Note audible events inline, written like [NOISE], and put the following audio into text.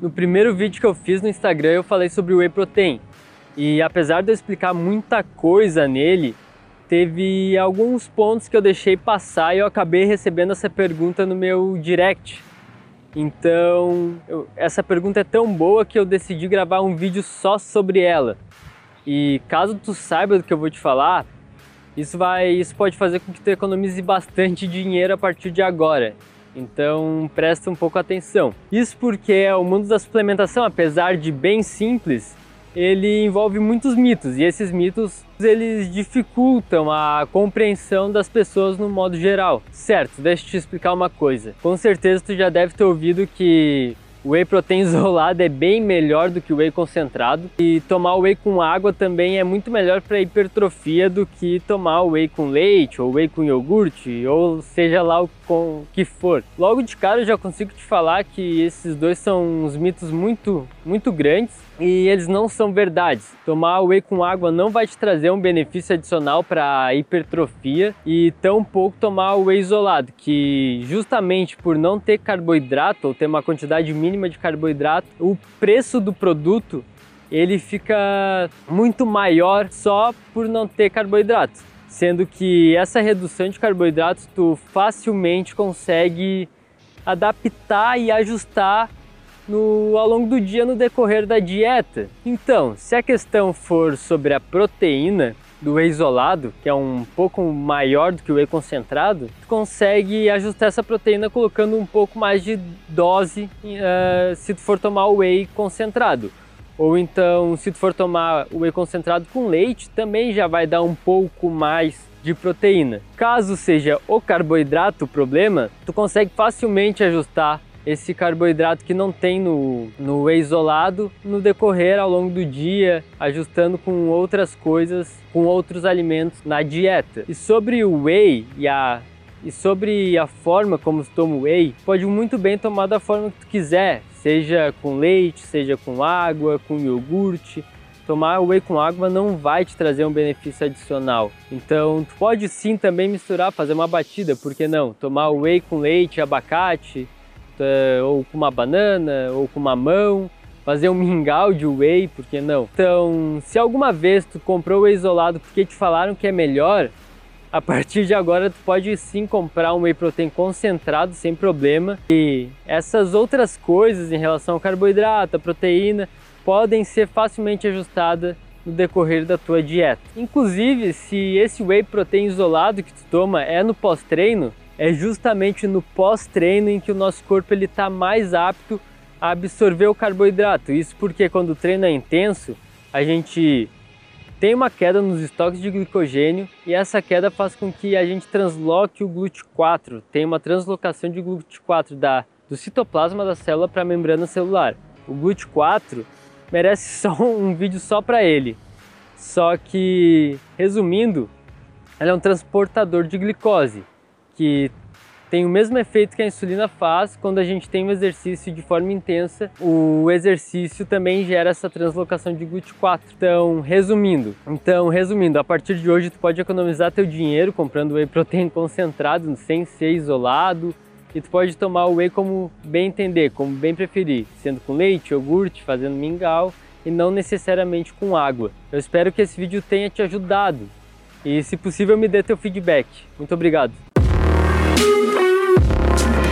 No primeiro vídeo que eu fiz no Instagram eu falei sobre o Whey Protein. E apesar de eu explicar muita coisa nele, teve alguns pontos que eu deixei passar e eu acabei recebendo essa pergunta no meu direct. Então, eu, essa pergunta é tão boa que eu decidi gravar um vídeo só sobre ela. E caso tu saiba do que eu vou te falar, isso vai, isso pode fazer com que tu economize bastante dinheiro a partir de agora. Então presta um pouco atenção. Isso porque o mundo da suplementação, apesar de bem simples, ele envolve muitos mitos e esses mitos eles dificultam a compreensão das pessoas no modo geral. Certo, deixa eu te explicar uma coisa. Com certeza tu já deve ter ouvido que o whey protein [LAUGHS] isolado é bem melhor do que o whey concentrado e tomar o whey com água também é muito melhor para hipertrofia do que tomar o whey com leite ou whey com iogurte ou seja lá o que for. Logo de cara eu já consigo te falar que esses dois são uns mitos muito, muito grandes e eles não são verdades. Tomar whey com água não vai te trazer um benefício adicional para hipertrofia e tampouco tomar whey isolado, que justamente por não ter carboidrato ou ter uma quantidade mínima de carboidrato, o preço do produto ele fica muito maior só por não ter carboidrato. Sendo que essa redução de carboidratos tu facilmente consegue adaptar e ajustar no, ao longo do dia no decorrer da dieta. Então, se a questão for sobre a proteína do whey isolado, que é um pouco maior do que o whey concentrado, tu consegue ajustar essa proteína colocando um pouco mais de dose uh, se tu for tomar o whey concentrado. Ou então, se tu for tomar o whey concentrado com leite, também já vai dar um pouco mais de proteína. Caso seja o carboidrato o problema, tu consegue facilmente ajustar esse carboidrato que não tem no, no whey isolado no decorrer ao longo do dia, ajustando com outras coisas, com outros alimentos na dieta. E sobre o whey e a e sobre a forma como se toma o whey, pode muito bem tomar da forma que tu quiser, seja com leite, seja com água, com iogurte. Tomar whey com água não vai te trazer um benefício adicional. Então, tu pode sim também misturar, fazer uma batida, por que não? Tomar whey com leite, abacate, eh, ou com uma banana, ou com mamão, fazer um mingau de whey, por que não? Então, se alguma vez tu comprou whey isolado porque te falaram que é melhor, a partir de agora tu pode sim comprar um whey protein concentrado sem problema e essas outras coisas em relação ao carboidrato, proteína, podem ser facilmente ajustadas no decorrer da tua dieta. Inclusive, se esse whey protein isolado que tu toma é no pós-treino, é justamente no pós-treino em que o nosso corpo ele está mais apto a absorver o carboidrato. Isso porque quando o treino é intenso, a gente tem uma queda nos estoques de glicogênio e essa queda faz com que a gente transloque o GLUT4, tem uma translocação de GLUT4 da, do citoplasma da célula para a membrana celular. O GLUT4 merece [LAUGHS] só um vídeo só para ele. Só que, resumindo, ele é um transportador de glicose que tem o mesmo efeito que a insulina faz quando a gente tem um exercício de forma intensa. O exercício também gera essa translocação de GLUT4. Então, resumindo, então resumindo, a partir de hoje tu pode economizar teu dinheiro comprando whey protein concentrado, sem ser isolado, e tu pode tomar o whey como bem entender, como bem preferir, sendo com leite, iogurte, fazendo mingau e não necessariamente com água. Eu espero que esse vídeo tenha te ajudado e, se possível, me dê teu feedback. Muito obrigado. Thank you.